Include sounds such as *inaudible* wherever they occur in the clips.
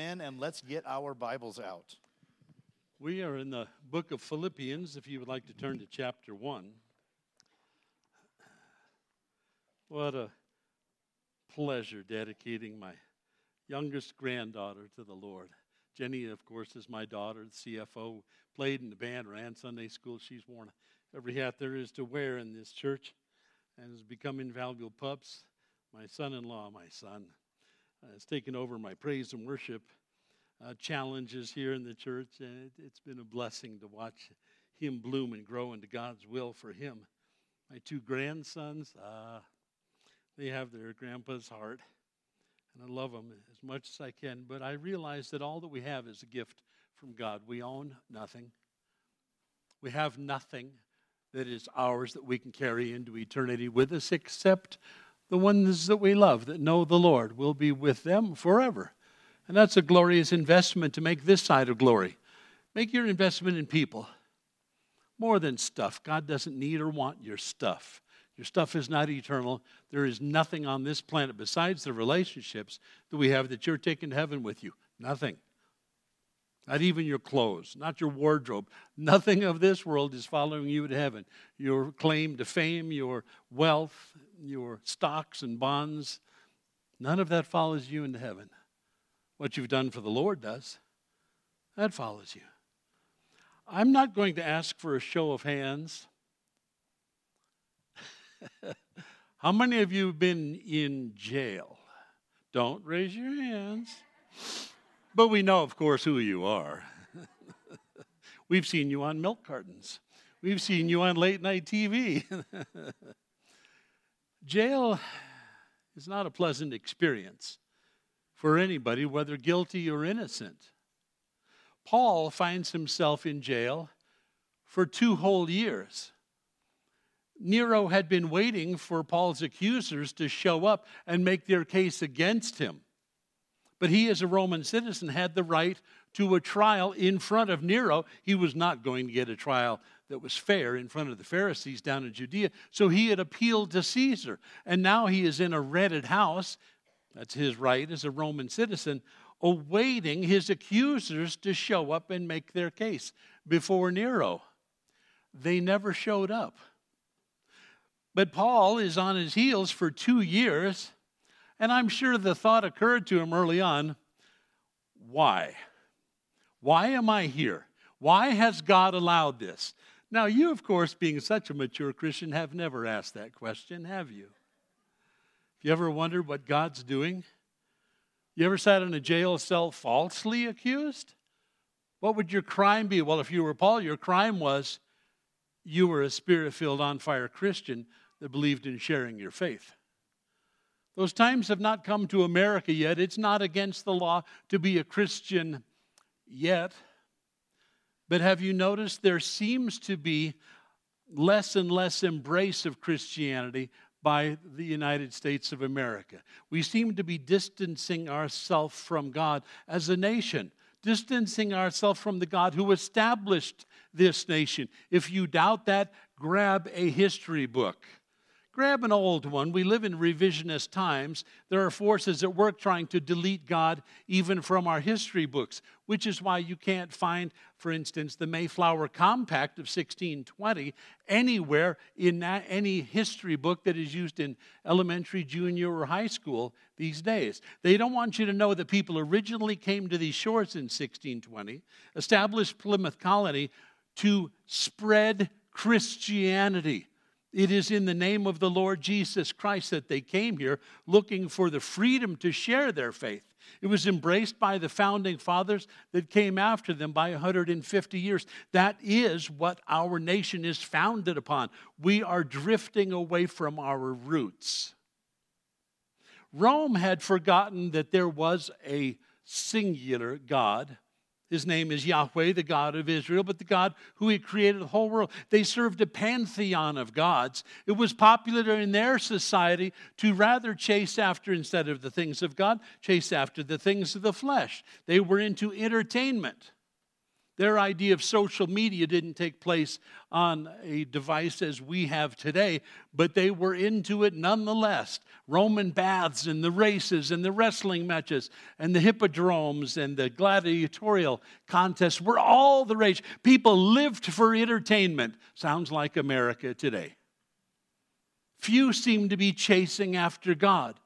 amen, and let's get our Bibles out. We are in the book of Philippians, if you would like to turn to chapter 1. What a pleasure dedicating my youngest granddaughter to the Lord. Jenny, of course, is my daughter, the CFO, played in the band, ran Sunday school. She's worn every hat there is to wear in this church and has become invaluable pups. My son in law, my son, uh, has taken over my praise and worship uh, challenges here in the church, and it, it's been a blessing to watch him bloom and grow into God's will for him. My two grandsons, uh, they have their grandpa's heart, and I love them as much as I can. But I realize that all that we have is a gift from God. We own nothing. We have nothing that is ours that we can carry into eternity with us except the ones that we love that know the Lord. will be with them forever. And that's a glorious investment to make this side of glory. Make your investment in people more than stuff. God doesn't need or want your stuff. Your stuff is not eternal. There is nothing on this planet besides the relationships that we have that you're taking to heaven with you. Nothing. Not even your clothes, not your wardrobe. Nothing of this world is following you to heaven. Your claim to fame, your wealth, your stocks and bonds, none of that follows you into heaven. What you've done for the Lord does. That follows you. I'm not going to ask for a show of hands. *laughs* How many of you have been in jail? Don't raise your hands. But we know, of course, who you are. *laughs* We've seen you on milk cartons. We've seen you on late night TV. *laughs* Jail is not a pleasant experience for anybody, whether guilty or innocent. Paul finds himself in jail for two whole years. Nero had been waiting for Paul's accusers to show up and make their case against him. But he, as a Roman citizen, had the right to a trial in front of Nero. He was not going to get a trial that was fair in front of the Pharisees down in Judea. So he had appealed to Caesar. And now he is in a rented house. That's his right as a Roman citizen, awaiting his accusers to show up and make their case before Nero. They never showed up. But Paul is on his heels for two years, and I'm sure the thought occurred to him early on why? Why am I here? Why has God allowed this? Now, you, of course, being such a mature Christian, have never asked that question, have you? Have you ever wondered what God's doing? You ever sat in a jail cell falsely accused? What would your crime be? Well, if you were Paul, your crime was you were a spirit filled, on fire Christian that believed in sharing your faith. Those times have not come to America yet. It's not against the law to be a Christian yet. But have you noticed there seems to be less and less embrace of Christianity by the United States of America? We seem to be distancing ourselves from God as a nation, distancing ourselves from the God who established this nation. If you doubt that, grab a history book. Grab an old one. We live in revisionist times. There are forces at work trying to delete God even from our history books, which is why you can't find, for instance, the Mayflower Compact of 1620 anywhere in any history book that is used in elementary, junior, or high school these days. They don't want you to know that people originally came to these shores in 1620, established Plymouth Colony to spread Christianity. It is in the name of the Lord Jesus Christ that they came here looking for the freedom to share their faith. It was embraced by the founding fathers that came after them by 150 years. That is what our nation is founded upon. We are drifting away from our roots. Rome had forgotten that there was a singular God his name is Yahweh, the God of Israel, but the God who He created the whole world. They served a pantheon of gods. It was popular in their society to rather chase after, instead of the things of God, chase after the things of the flesh. They were into entertainment. Their idea of social media didn't take place on a device as we have today, but they were into it nonetheless. Roman baths and the races and the wrestling matches and the hippodromes and the gladiatorial contests were all the rage. People lived for entertainment. Sounds like America today. Few seem to be chasing after God.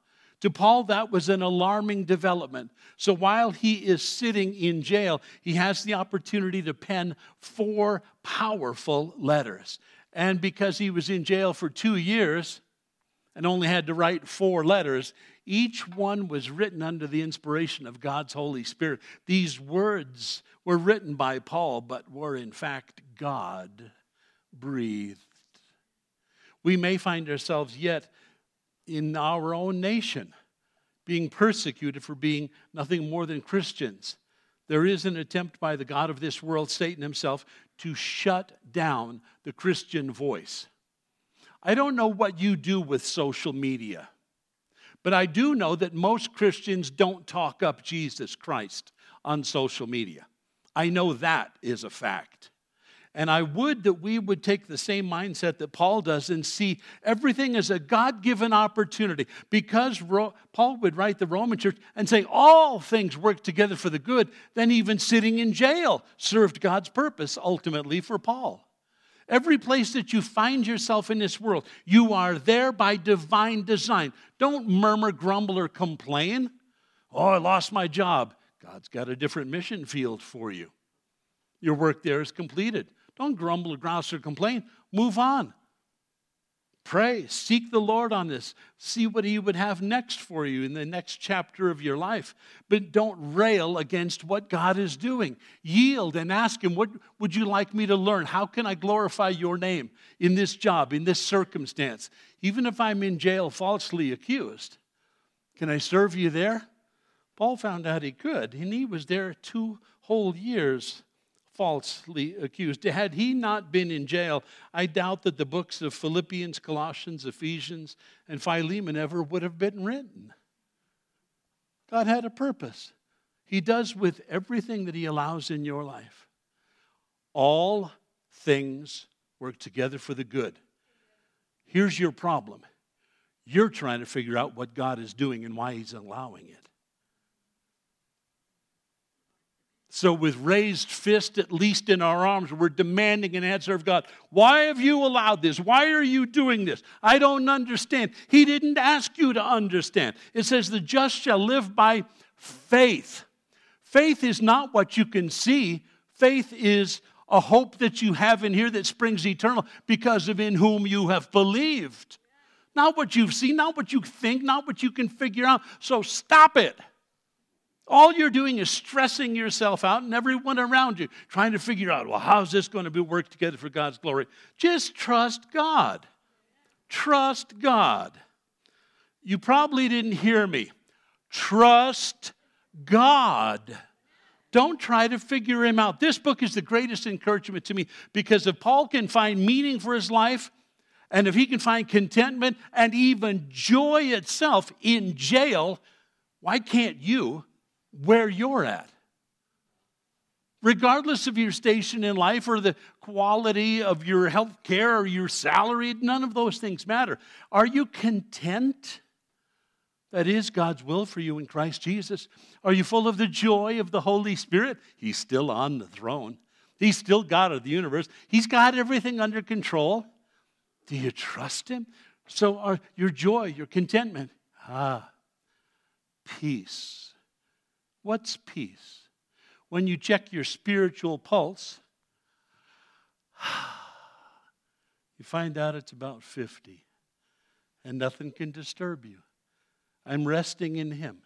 To Paul, that was an alarming development. So while he is sitting in jail, he has the opportunity to pen four powerful letters. And because he was in jail for two years and only had to write four letters, each one was written under the inspiration of God's Holy Spirit. These words were written by Paul, but were in fact God breathed. We may find ourselves yet in our own nation being persecuted for being nothing more than Christians. There is an attempt by the God of this world, Satan himself, to shut down the Christian voice. I don't know what you do with social media, but I do know that most Christians don't talk up Jesus Christ on social media. I know that is a fact. And I would that we would take the same mindset that Paul does and see everything as a God given opportunity. Because Ro- Paul would write the Roman church and say, all things work together for the good, then even sitting in jail served God's purpose ultimately for Paul. Every place that you find yourself in this world, you are there by divine design. Don't murmur, grumble, or complain. Oh, I lost my job. God's got a different mission field for you. Your work there is completed. Don't grumble or grouse or complain. Move on. Pray, seek the Lord on this. See what He would have next for you in the next chapter of your life. But don't rail against what God is doing. Yield and ask Him, What would you like me to learn? How can I glorify your name in this job, in this circumstance? Even if I'm in jail falsely accused, can I serve you there? Paul found out he could, and he was there two whole years falsely accused. Had he not been in jail, I doubt that the books of Philippians, Colossians, Ephesians, and Philemon ever would have been written. God had a purpose. He does with everything that He allows in your life. All things work together for the good. Here's your problem you're trying to figure out what God is doing and why He's allowing it. So, with raised fist, at least in our arms, we're demanding an answer of God. Why have you allowed this? Why are you doing this? I don't understand. He didn't ask you to understand. It says, The just shall live by faith. Faith is not what you can see, faith is a hope that you have in here that springs eternal because of in whom you have believed. Not what you've seen, not what you think, not what you can figure out. So, stop it. All you're doing is stressing yourself out and everyone around you, trying to figure out, well, how's this going to be worked together for God's glory? Just trust God. Trust God. You probably didn't hear me. Trust God. Don't try to figure him out. This book is the greatest encouragement to me because if Paul can find meaning for his life, and if he can find contentment and even joy itself in jail, why can't you where you're at. Regardless of your station in life or the quality of your health care or your salary, none of those things matter. Are you content? That is God's will for you in Christ Jesus. Are you full of the joy of the Holy Spirit? He's still on the throne. He's still God of the universe. He's got everything under control. Do you trust Him? So, are your joy, your contentment, ah, peace What's peace? When you check your spiritual pulse, *sighs* you find out it's about 50 and nothing can disturb you. I'm resting in Him.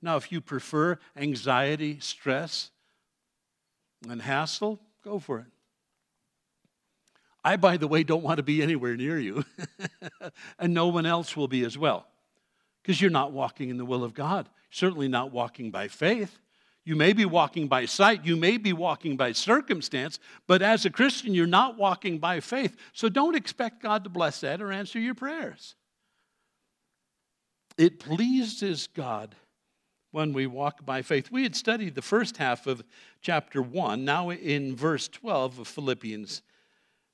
Now, if you prefer anxiety, stress, and hassle, go for it. I, by the way, don't want to be anywhere near you, *laughs* and no one else will be as well, because you're not walking in the will of God certainly not walking by faith. You may be walking by sight, you may be walking by circumstance, but as a Christian, you're not walking by faith. So don't expect God to bless that or answer your prayers. It pleases God when we walk by faith. We had studied the first half of chapter 1. Now, in verse 12 of Philippians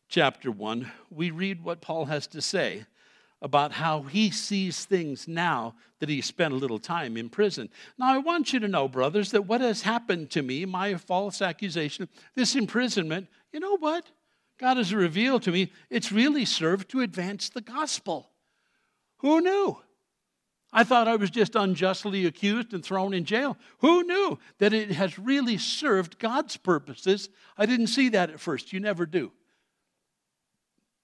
chapter 1, we read what Paul has to say about how he sees things now that he spent a little time in prison. Now, I want you to know, brothers, that what has happened to me, my false accusation, this imprisonment, you know what? God has revealed to me, it's really served to advance the gospel. Who knew? I thought I was just unjustly accused and thrown in jail. Who knew that it has really served God's purposes? I didn't see that at first. You never do.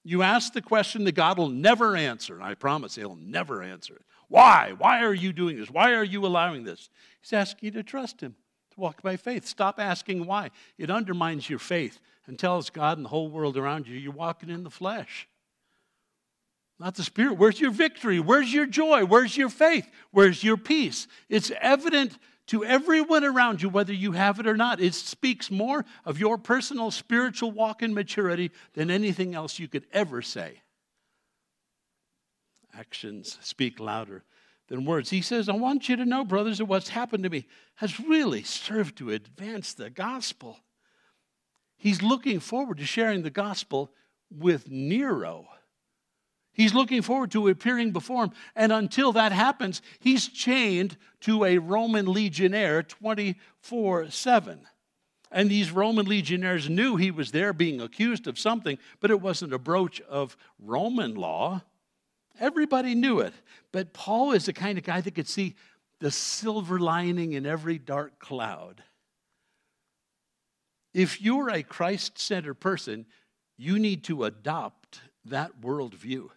You ask the question that God will never answer. I promise He'll never answer it. Why? Why are you doing this? Why are you allowing this? He's asking you to trust Him, to walk by faith. Stop asking why. It undermines your faith and tells God and the whole world around you you're walking in the flesh. Not the Spirit. Where's your victory? Where's your joy? Where's your faith? Where's your peace? It's evident to everyone around you, whether you have it or not. It speaks more of your personal spiritual walk and maturity than anything else you could ever say. Actions speak louder than words. He says, I want you to know, brothers, that what's happened to me has really served to advance the gospel. He's looking forward to sharing the gospel with Nero. He's looking forward to appearing before him. And until that happens, he's chained to a Roman legionnaire 24 7. And these Roman legionnaires knew he was there being accused of something, but it wasn't a broach of Roman law. Everybody knew it. But Paul is the kind of guy that could see the silver lining in every dark cloud. If you're a Christ centered person, you need to adopt that worldview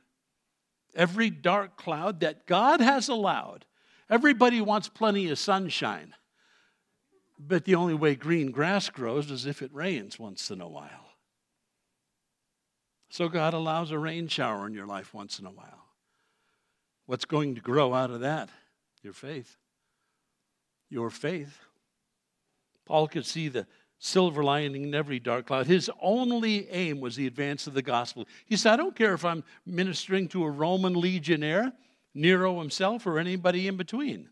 every dark cloud that God has allowed. Everybody wants plenty of sunshine, but the only way green grass grows is if it rains once in a while. So God allows a rain shower in your life once in a while. What's going to grow out of that? Your faith. Your faith. Paul could see the silver lining in every dark cloud. His only aim was the advance of the gospel. He said, I don't care if I'm ministering to a Roman legionnaire, Nero himself, or anybody in between.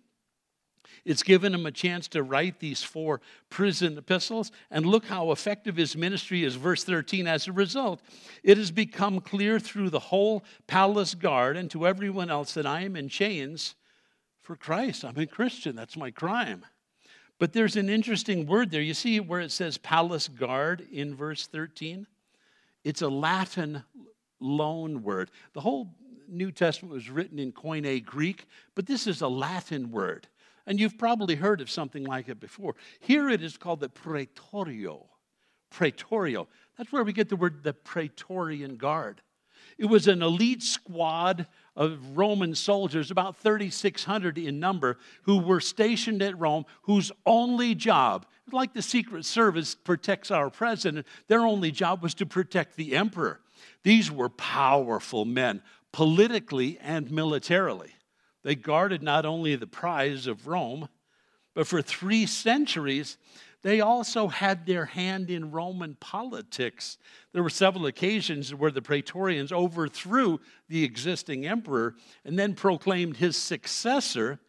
It's given him a chance to write these four prison epistles, and look how effective his ministry is. Verse 13 As a result, it has become clear through the whole palace guard and to everyone else that I am in chains for Christ. I'm a Christian, that's my crime. But there's an interesting word there. You see where it says palace guard in verse 13? It's a Latin loan word. The whole New Testament was written in Koine Greek, but this is a Latin word. And you've probably heard of something like it before. Here it is called the praetorio. Praetorio. That's where we get the word the Praetorian Guard. It was an elite squad of Roman soldiers, about 3,600 in number, who were stationed at Rome, whose only job, like the Secret Service protects our president, their only job was to protect the emperor. These were powerful men, politically and militarily. They guarded not only the prize of Rome, but for three centuries, they also had their hand in Roman politics. There were several occasions where the Praetorians overthrew the existing emperor and then proclaimed his successor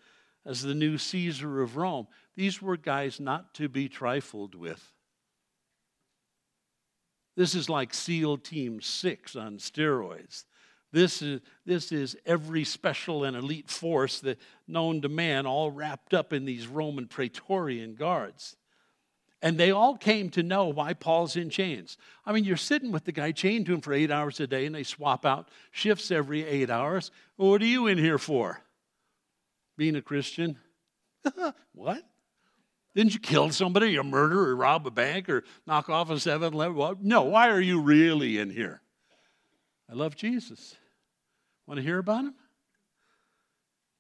as the new Caesar of Rome. These were guys not to be trifled with. This is like SEAL Team 6 on steroids. This is, this is every special and elite force that known to man, all wrapped up in these Roman Praetorian guards. And they all came to know why Paul's in chains. I mean, you're sitting with the guy chained to him for eight hours a day, and they swap out shifts every eight hours. What are you in here for? Being a Christian? *laughs* what? Didn't you kill somebody, or murder, or rob a bank, or knock off a 7 Eleven? No, why are you really in here? I love Jesus. Want to hear about him?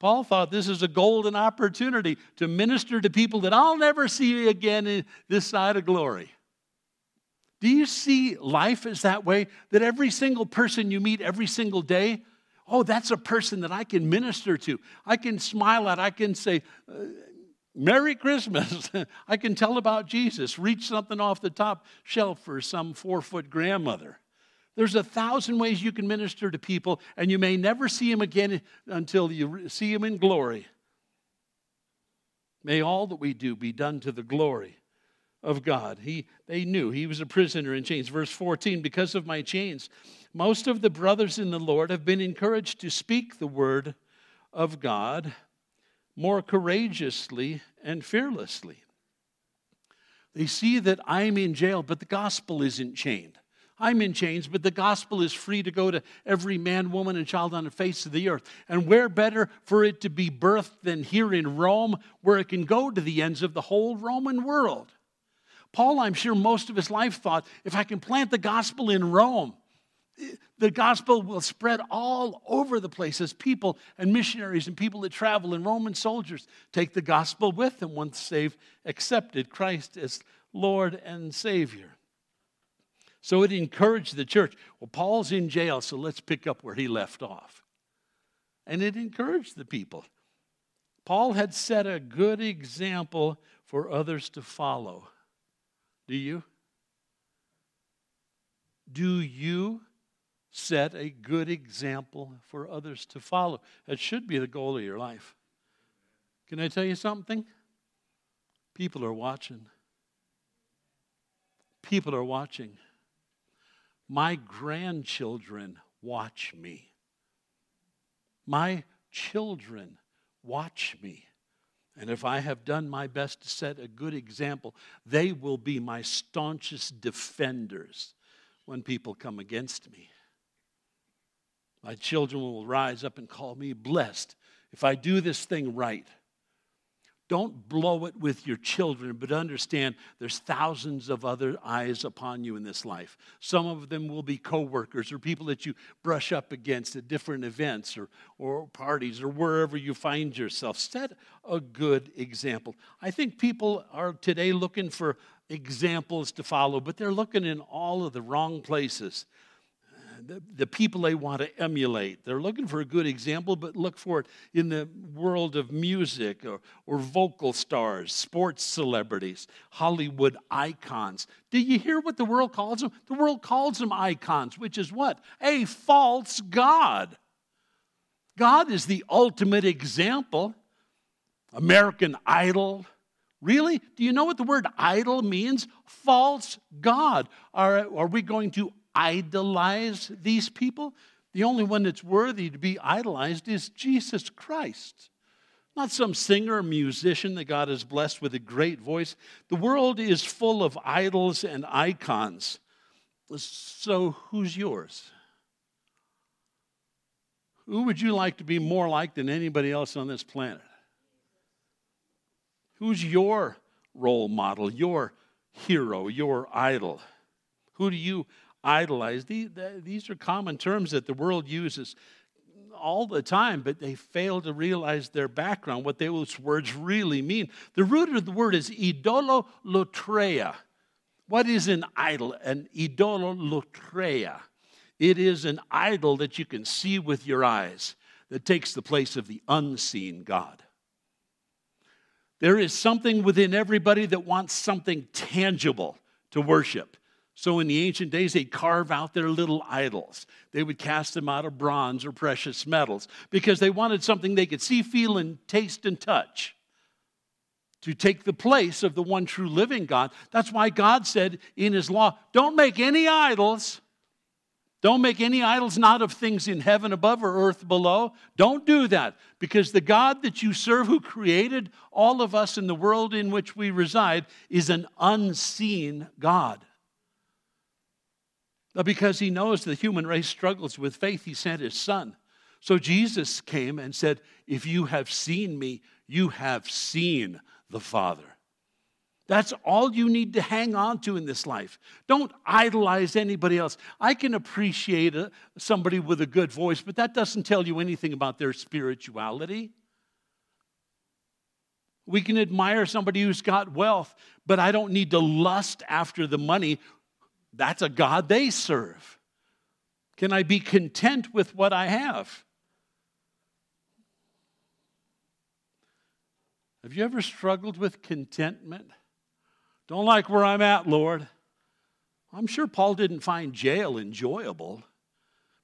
Paul thought this is a golden opportunity to minister to people that I'll never see again in this side of glory. Do you see life as that way? That every single person you meet every single day, oh, that's a person that I can minister to. I can smile at, I can say, uh, Merry Christmas. *laughs* I can tell about Jesus, reach something off the top shelf for some four foot grandmother. There's a thousand ways you can minister to people, and you may never see them again until you see them in glory. May all that we do be done to the glory of God. He, they knew he was a prisoner in chains. Verse 14 Because of my chains, most of the brothers in the Lord have been encouraged to speak the word of God more courageously and fearlessly. They see that I'm in jail, but the gospel isn't chained. I'm in chains, but the gospel is free to go to every man, woman, and child on the face of the earth. And where better for it to be birthed than here in Rome, where it can go to the ends of the whole Roman world? Paul, I'm sure most of his life thought if I can plant the gospel in Rome, the gospel will spread all over the place as people and missionaries and people that travel and Roman soldiers take the gospel with them once they've accepted Christ as Lord and Savior. So it encouraged the church. Well, Paul's in jail, so let's pick up where he left off. And it encouraged the people. Paul had set a good example for others to follow. Do you? Do you set a good example for others to follow? That should be the goal of your life. Can I tell you something? People are watching. People are watching. My grandchildren watch me. My children watch me. And if I have done my best to set a good example, they will be my staunchest defenders when people come against me. My children will rise up and call me blessed if I do this thing right. Don't blow it with your children, but understand there's thousands of other eyes upon you in this life. Some of them will be coworkers or people that you brush up against at different events or, or parties or wherever you find yourself. Set a good example. I think people are today looking for examples to follow, but they're looking in all of the wrong places the, the people they want to emulate. They're looking for a good example, but look for it in the world of music or, or vocal stars, sports celebrities, Hollywood icons. Do you hear what the world calls them? The world calls them icons, which is what? A false God. God is the ultimate example. American Idol. Really? Do you know what the word idol means? False God. Are, are we going to idolize these people. The only one that's worthy to be idolized is Jesus Christ. Not some singer or musician that God has blessed with a great voice. The world is full of idols and icons. So, who's yours? Who would you like to be more like than anybody else on this planet? Who's your role model, your hero, your idol? Who do you idolize. These are common terms that the world uses all the time, but they fail to realize their background, what those words really mean. The root of the word is idololotreia. What is an idol? An idololotreia. It is an idol that you can see with your eyes that takes the place of the unseen God. There is something within everybody that wants something tangible to worship. So in the ancient days, they'd carve out their little idols. They would cast them out of bronze or precious metals because they wanted something they could see, feel, and taste and touch to take the place of the one true living God. That's why God said in His law, don't make any idols. Don't make any idols not of things in heaven above or earth below. Don't do that because the God that you serve, who created all of us in the world in which we reside, is an unseen God. Uh, because he knows the human race struggles with faith, he sent his son. So Jesus came and said, If you have seen me, you have seen the Father. That's all you need to hang on to in this life. Don't idolize anybody else. I can appreciate a, somebody with a good voice, but that doesn't tell you anything about their spirituality. We can admire somebody who's got wealth, but I don't need to lust after the money that's a God they serve. Can I be content with what I have? Have you ever struggled with contentment? Don't like where I'm at, Lord. I'm sure Paul didn't find jail enjoyable,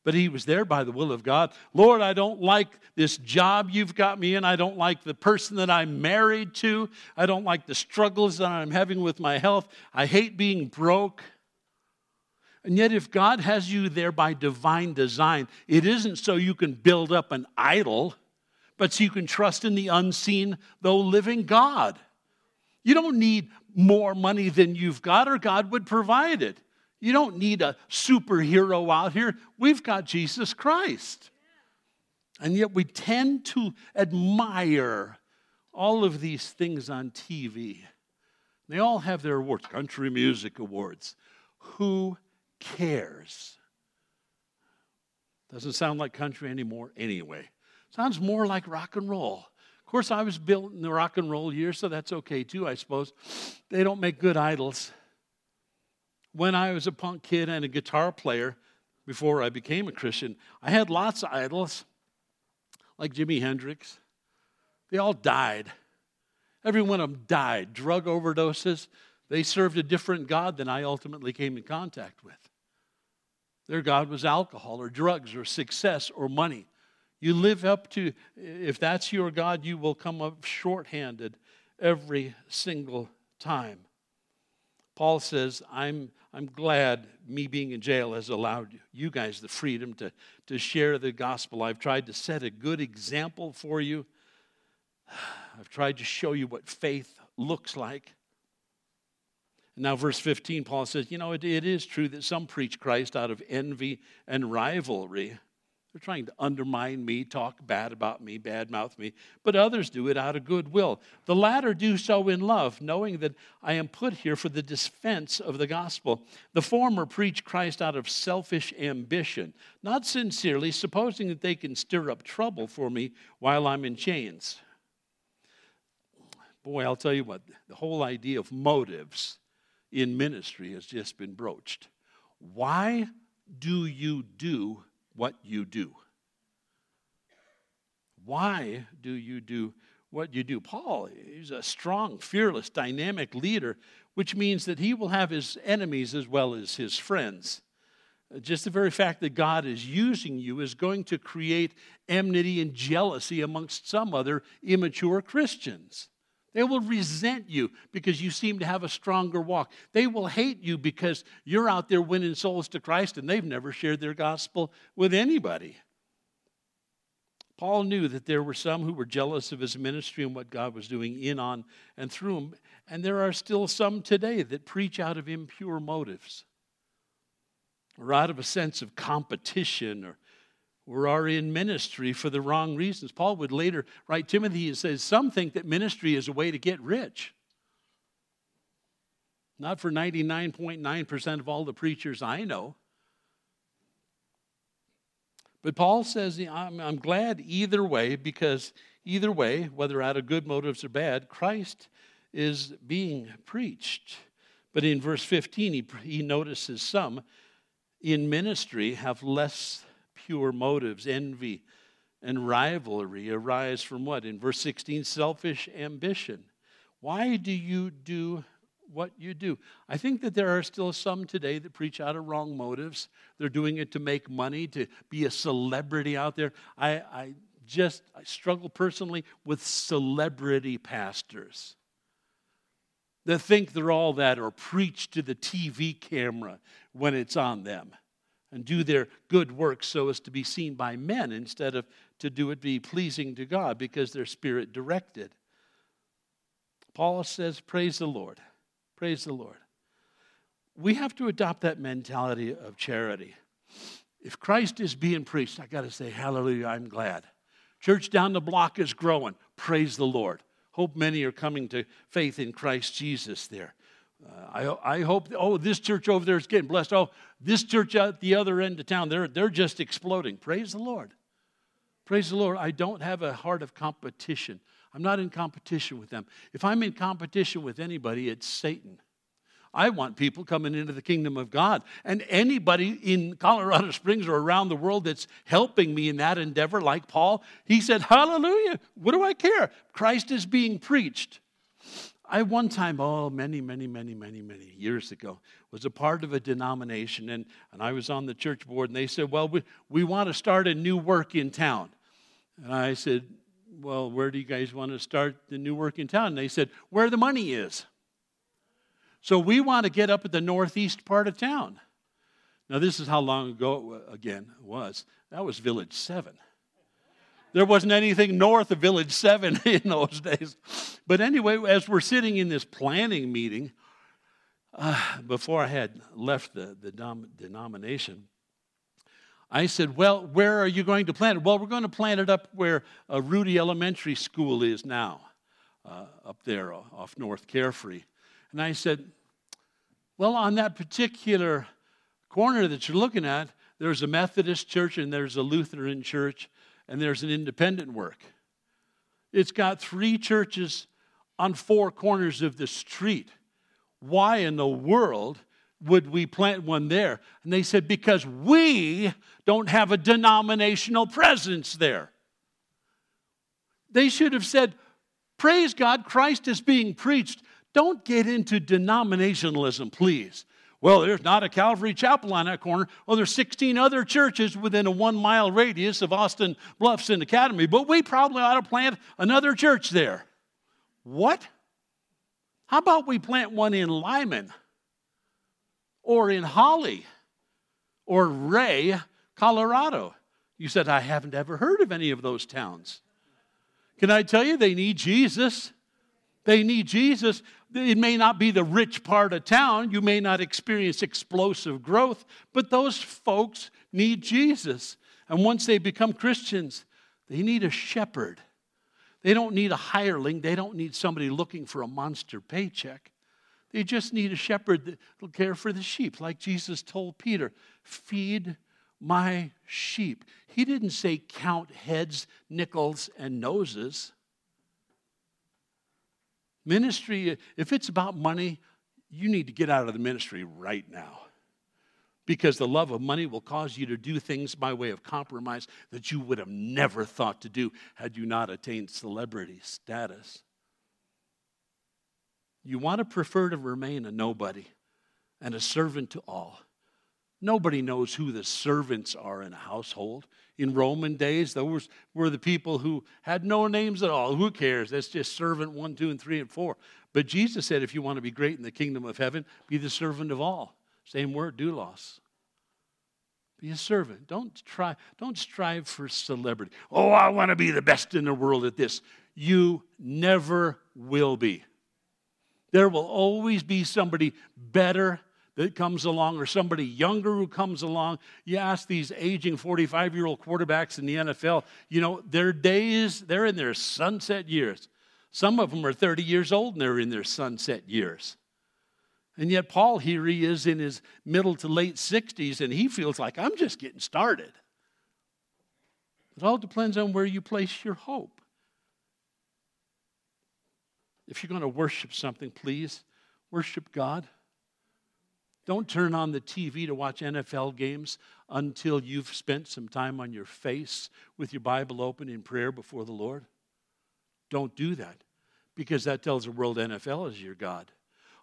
but he was there by the will of God. Lord, I don't like this job you've got me in. I don't like the person that I'm married to. I don't like the struggles that I'm having with my health. I hate being broke. And yet, if God has you there by divine design, it isn't so you can build up an idol, but so you can trust in the unseen, though living God. You don't need more money than you've got, or God would provide it. You don't need a superhero out here. We've got Jesus Christ. And yet we tend to admire all of these things on TV. They all have their awards, country music awards. Who cares? Doesn't sound like country anymore anyway. Sounds more like rock and roll. Of course, I was built in the rock and roll years, so that's okay too, I suppose. They don't make good idols when I was a punk kid and a guitar player before I became a Christian, I had lots of idols, like Jimi Hendrix. They all died. Every one of them died. Drug overdoses. They served a different God than I ultimately came in contact with. Their God was alcohol or drugs or success or money. You live up to, if that's your God, you will come up shorthanded every single time. Paul says, I'm, I'm glad me being in jail has allowed you guys the freedom to, to share the gospel. I've tried to set a good example for you. *sighs* I've tried to show you what faith looks like. Now, verse 15, Paul says, You know, it, it is true that some preach Christ out of envy and rivalry. They're trying to undermine me, talk bad about me, badmouth me, but others do it out of goodwill. The latter do so in love, knowing that I am put here for the defense of the gospel. The former preach Christ out of selfish ambition, not sincerely, supposing that they can stir up trouble for me while I'm in chains. Boy, I'll tell you what, the whole idea of motives in ministry has just been broached. Why do you do what you do. Why do you do what you do? Paul is a strong, fearless, dynamic leader, which means that he will have his enemies as well as his friends. Just the very fact that God is using you is going to create enmity and jealousy amongst some other immature Christians. They will resent you because you seem to have a stronger walk. They will hate you because you're out there winning souls to Christ and they've never shared their gospel with anybody. Paul knew that there were some who were jealous of his ministry and what God was doing in, on, and through him. And there are still some today that preach out of impure motives or out of a sense of competition or or are in ministry for the wrong reasons. Paul would later write Timothy and says, Some think that ministry is a way to get rich. Not for 99.9% of all the preachers I know. But Paul says, I'm, I'm glad either way, because either way, whether out of good motives or bad, Christ is being preached. But in verse 15, he, he notices some in ministry have less pure motives, envy, and rivalry arise from what? In verse 16, selfish ambition. Why do you do what you do? I think that there are still some today that preach out of wrong motives. They're doing it to make money, to be a celebrity out there. I, I just I struggle personally with celebrity pastors that think they're all that or preach to the TV camera when it's on them and do their good works so as to be seen by men instead of to do it be pleasing to God because they're spirit directed. Paul says, Praise the Lord. Praise the Lord. We have to adopt that mentality of charity. If Christ is being preached, I got to say, Hallelujah, I'm glad. Church down the block is growing. Praise the Lord. Hope many are coming to faith in Christ Jesus there. I, I hope, oh, this church over there is getting blessed. Oh, this church at the other end of town, they're, they're just exploding. Praise the Lord. Praise the Lord. I don't have a heart of competition. I'm not in competition with them. If I'm in competition with anybody, it's Satan. I want people coming into the kingdom of God. And anybody in Colorado Springs or around the world that's helping me in that endeavor, like Paul, he said, Hallelujah. What do I care? Christ is being preached. I one time, oh, many, many, many, many, many years ago, was a part of a denomination, and, and I was on the church board, and they said, Well, we, we want to start a new work in town. And I said, Well, where do you guys want to start the new work in town? And they said, Where the money is. So we want to get up at the northeast part of town. Now, this is how long ago, again, it was. That was Village 7. There wasn't anything north of Village 7 *laughs* in those days. But anyway, as we're sitting in this planning meeting, uh, before I had left the, the dom- denomination, I said, Well, where are you going to plant it? Well, we're going to plant it up where uh, Rudy Elementary School is now, uh, up there off North Carefree. And I said, Well, on that particular corner that you're looking at, there's a Methodist church and there's a Lutheran church and there's an independent work. It's got three churches on four corners of the street. Why in the world would we plant one there? And they said, because we don't have a denominational presence there. They should have said, Praise God, Christ is being preached. Don't get into denominationalism, please. Well, there's not a Calvary Chapel on that corner. Well, there's 16 other churches within a one mile radius of Austin Bluffs and Academy, but we probably ought to plant another church there. What? How about we plant one in Limon or in Holly or Wray, Colorado? You said, I haven't ever heard of any of those towns. Can I tell you, they need Jesus? They need Jesus. It may not be the rich part of town. You may not experience explosive growth, but those folks need Jesus. And once they become Christians, they need a shepherd. They don't need a hireling. They don't need somebody looking for a monster paycheck. They just need a shepherd that will care for the sheep, like Jesus told Peter feed my sheep. He didn't say count heads, nickels, and noses. Ministry, if it's about money, you need to get out of the ministry right now. Because the love of money will cause you to do things by way of compromise that you would have never thought to do had you not attained celebrity status. You want to prefer to remain a nobody and a servant to all. Nobody knows who the servants are in a household. In Roman days, those were the people who had no names at all. Who cares? That's just servant one, two, and three, and four. But Jesus said, if you want to be great in the kingdom of heaven, be the servant of all. Same word, doulos. Be a servant. Don't try, don't strive for celebrity. Oh, I want to be the best in the world at this. You never will be. There will always be somebody better that comes along or somebody younger who comes along. You ask these aging 45 year old quarterbacks in the NFL, you know, their days, they're in their sunset years. Some of them are 30 years old and they're in their sunset years. And yet, Paul here he is in his middle to late 60s and he feels like I'm just getting started. It all depends on where you place your hope. If you're going to worship something, please worship God. Don't turn on the TV to watch NFL games until you've spent some time on your face with your Bible open in prayer before the Lord. Don't do that because that tells the world NFL is your God.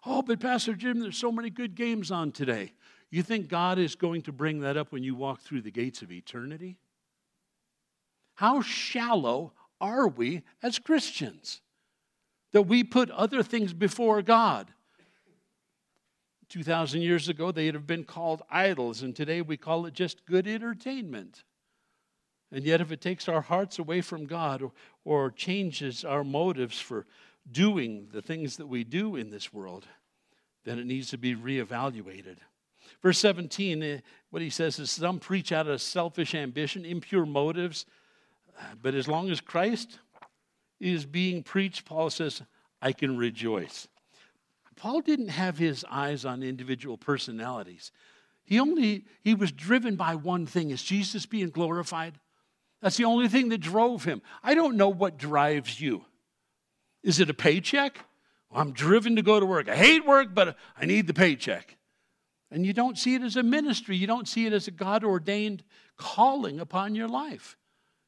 Oh, but Pastor Jim, there's so many good games on today. You think God is going to bring that up when you walk through the gates of eternity? How shallow are we as Christians that we put other things before God? 2,000 years ago, they'd have been called idols, and today we call it just good entertainment. And yet, if it takes our hearts away from God or, or changes our motives for doing the things that we do in this world, then it needs to be reevaluated. Verse 17, eh, what he says is some preach out of selfish ambition, impure motives, but as long as Christ is being preached, Paul says, I can rejoice. Paul didn't have his eyes on individual personalities. He only he was driven by one thing is Jesus being glorified. That's the only thing that drove him. I don't know what drives you. Is it a paycheck? Well, I'm driven to go to work. I hate work, but I need the paycheck. And you don't see it as a ministry. You don't see it as a God ordained calling upon your life.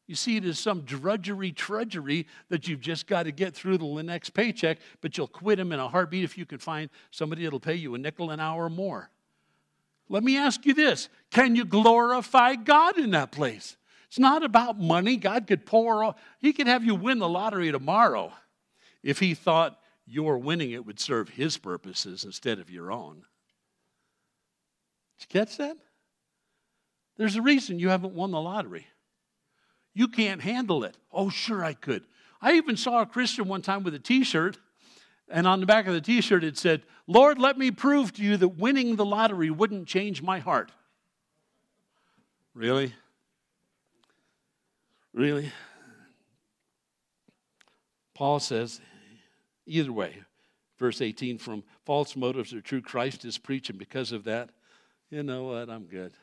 You see it as some drudgery, trudgery that you've just got to get through the next paycheck, but you'll quit them in a heartbeat if you can find somebody that'll pay you a nickel an hour more. Let me ask you this can you glorify God in that place? It's not about money. God could pour, He could have you win the lottery tomorrow if He thought your winning it would serve His purposes instead of your own. Did you catch that? There's a reason you haven't won the lottery. You can't handle it. Oh, sure, I could. I even saw a Christian one time with a t shirt, and on the back of the t shirt it said, Lord, let me prove to you that winning the lottery wouldn't change my heart. Really? Really? Paul says, either way, verse 18, from false motives or true, Christ is preaching. Because of that, you know what? I'm good.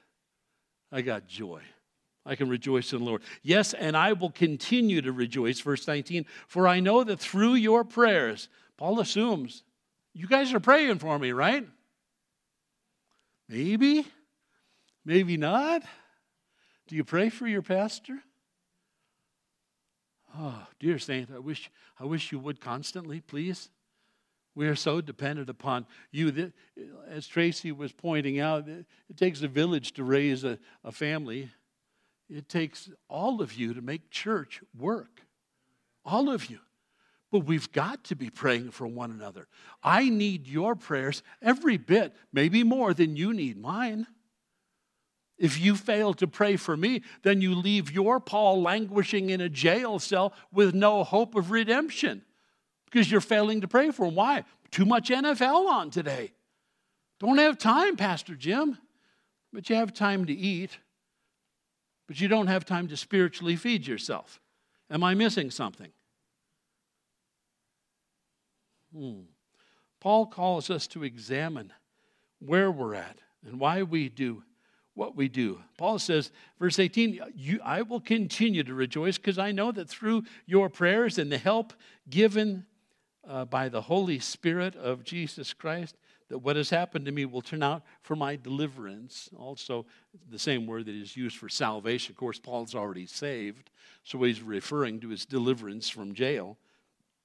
I got joy. I can rejoice in the Lord. Yes, and I will continue to rejoice. Verse 19, for I know that through your prayers, Paul assumes, you guys are praying for me, right? Maybe, maybe not. Do you pray for your pastor? Oh, dear saint, I wish, I wish you would constantly, please. We are so dependent upon you. As Tracy was pointing out, it takes a village to raise a, a family. It takes all of you to make church work. All of you. But we've got to be praying for one another. I need your prayers every bit, maybe more than you need mine. If you fail to pray for me, then you leave your Paul languishing in a jail cell with no hope of redemption because you're failing to pray for him. Why? Too much NFL on today. Don't have time, Pastor Jim. But you have time to eat, but you don't have time to spiritually feed yourself. Am I missing something? Hmm. Paul calls us to examine where we're at and why we do what we do. Paul says, verse 18, I will continue to rejoice because I know that through your prayers and the help given uh, by the Holy Spirit of Jesus Christ, that what has happened to me will turn out for my deliverance. Also, the same word that is used for salvation. Of course, Paul's already saved, so he's referring to his deliverance from jail.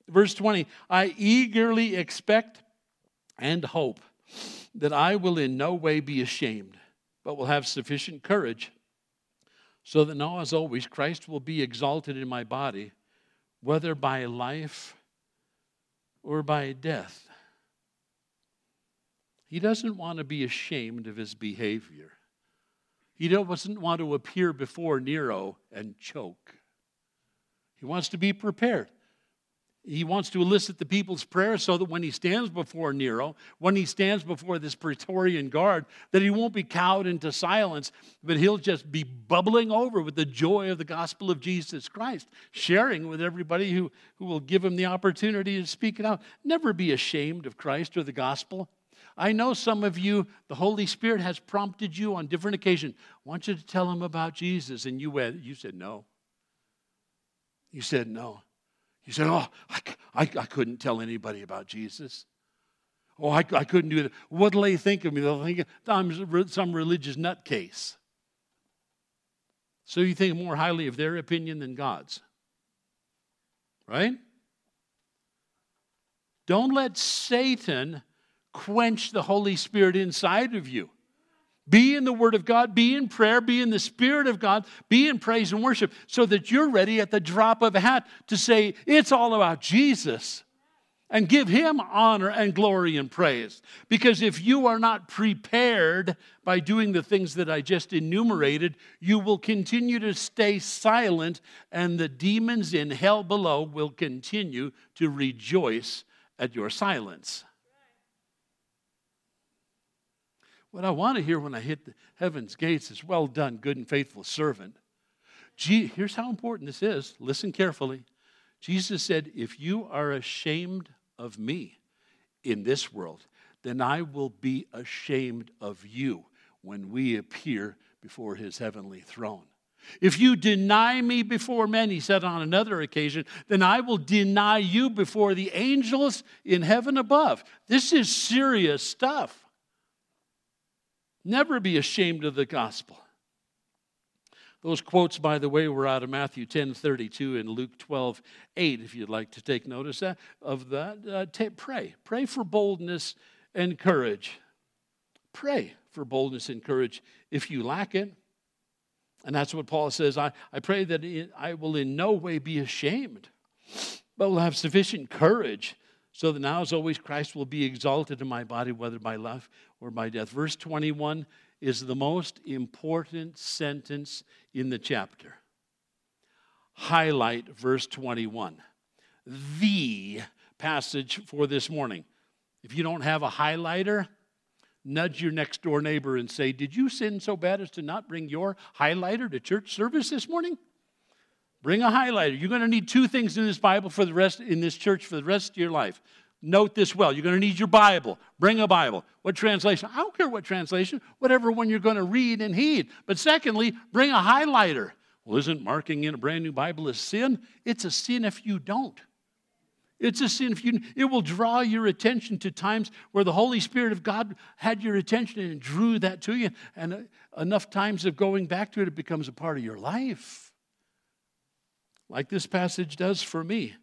Verse 20 I eagerly expect and hope that I will in no way be ashamed, but will have sufficient courage, so that now, as always, Christ will be exalted in my body, whether by life or by death. He doesn't want to be ashamed of his behavior. He doesn't want to appear before Nero and choke. He wants to be prepared. He wants to elicit the people's prayers so that when he stands before Nero, when he stands before this Praetorian guard, that he won't be cowed into silence, but he'll just be bubbling over with the joy of the gospel of Jesus Christ, sharing with everybody who, who will give him the opportunity to speak it out. Never be ashamed of Christ or the gospel. I know some of you, the Holy Spirit has prompted you on different occasions. I want you to tell them about Jesus. And you, went, you said no. You said no. You said, Oh, I, I, I couldn't tell anybody about Jesus. Oh, I, I couldn't do that. What'll they think of me? They'll think I'm some religious nutcase. So you think more highly of their opinion than God's. Right? Don't let Satan quench the Holy Spirit inside of you. Be in the Word of God, be in prayer, be in the Spirit of God, be in praise and worship so that you're ready at the drop of a hat to say, It's all about Jesus and give Him honor and glory and praise. Because if you are not prepared by doing the things that I just enumerated, you will continue to stay silent, and the demons in hell below will continue to rejoice at your silence. What I want to hear when I hit the heaven's gates is, Well done, good and faithful servant. Gee, here's how important this is. Listen carefully. Jesus said, If you are ashamed of me in this world, then I will be ashamed of you when we appear before his heavenly throne. If you deny me before men, he said on another occasion, then I will deny you before the angels in heaven above. This is serious stuff. Never be ashamed of the gospel. Those quotes, by the way, were out of Matthew 10 32 and Luke 12 8, if you'd like to take notice of that. Uh, t- pray. Pray for boldness and courage. Pray for boldness and courage if you lack it. And that's what Paul says I, I pray that I will in no way be ashamed, but will have sufficient courage so that now, as always, Christ will be exalted in my body, whether by life or by death. Verse 21 is the most important sentence in the chapter. Highlight verse 21, the passage for this morning. If you don't have a highlighter, nudge your next door neighbor and say, Did you sin so bad as to not bring your highlighter to church service this morning? Bring a highlighter. You're going to need two things in this Bible for the rest in this church for the rest of your life. Note this well. You're going to need your Bible. Bring a Bible. What translation? I don't care what translation, whatever one you're going to read and heed. But secondly, bring a highlighter. Well, isn't marking in a brand new Bible a sin? It's a sin if you don't. It's a sin if you it will draw your attention to times where the Holy Spirit of God had your attention and drew that to you. And uh, enough times of going back to it, it becomes a part of your life. Like this passage does for me.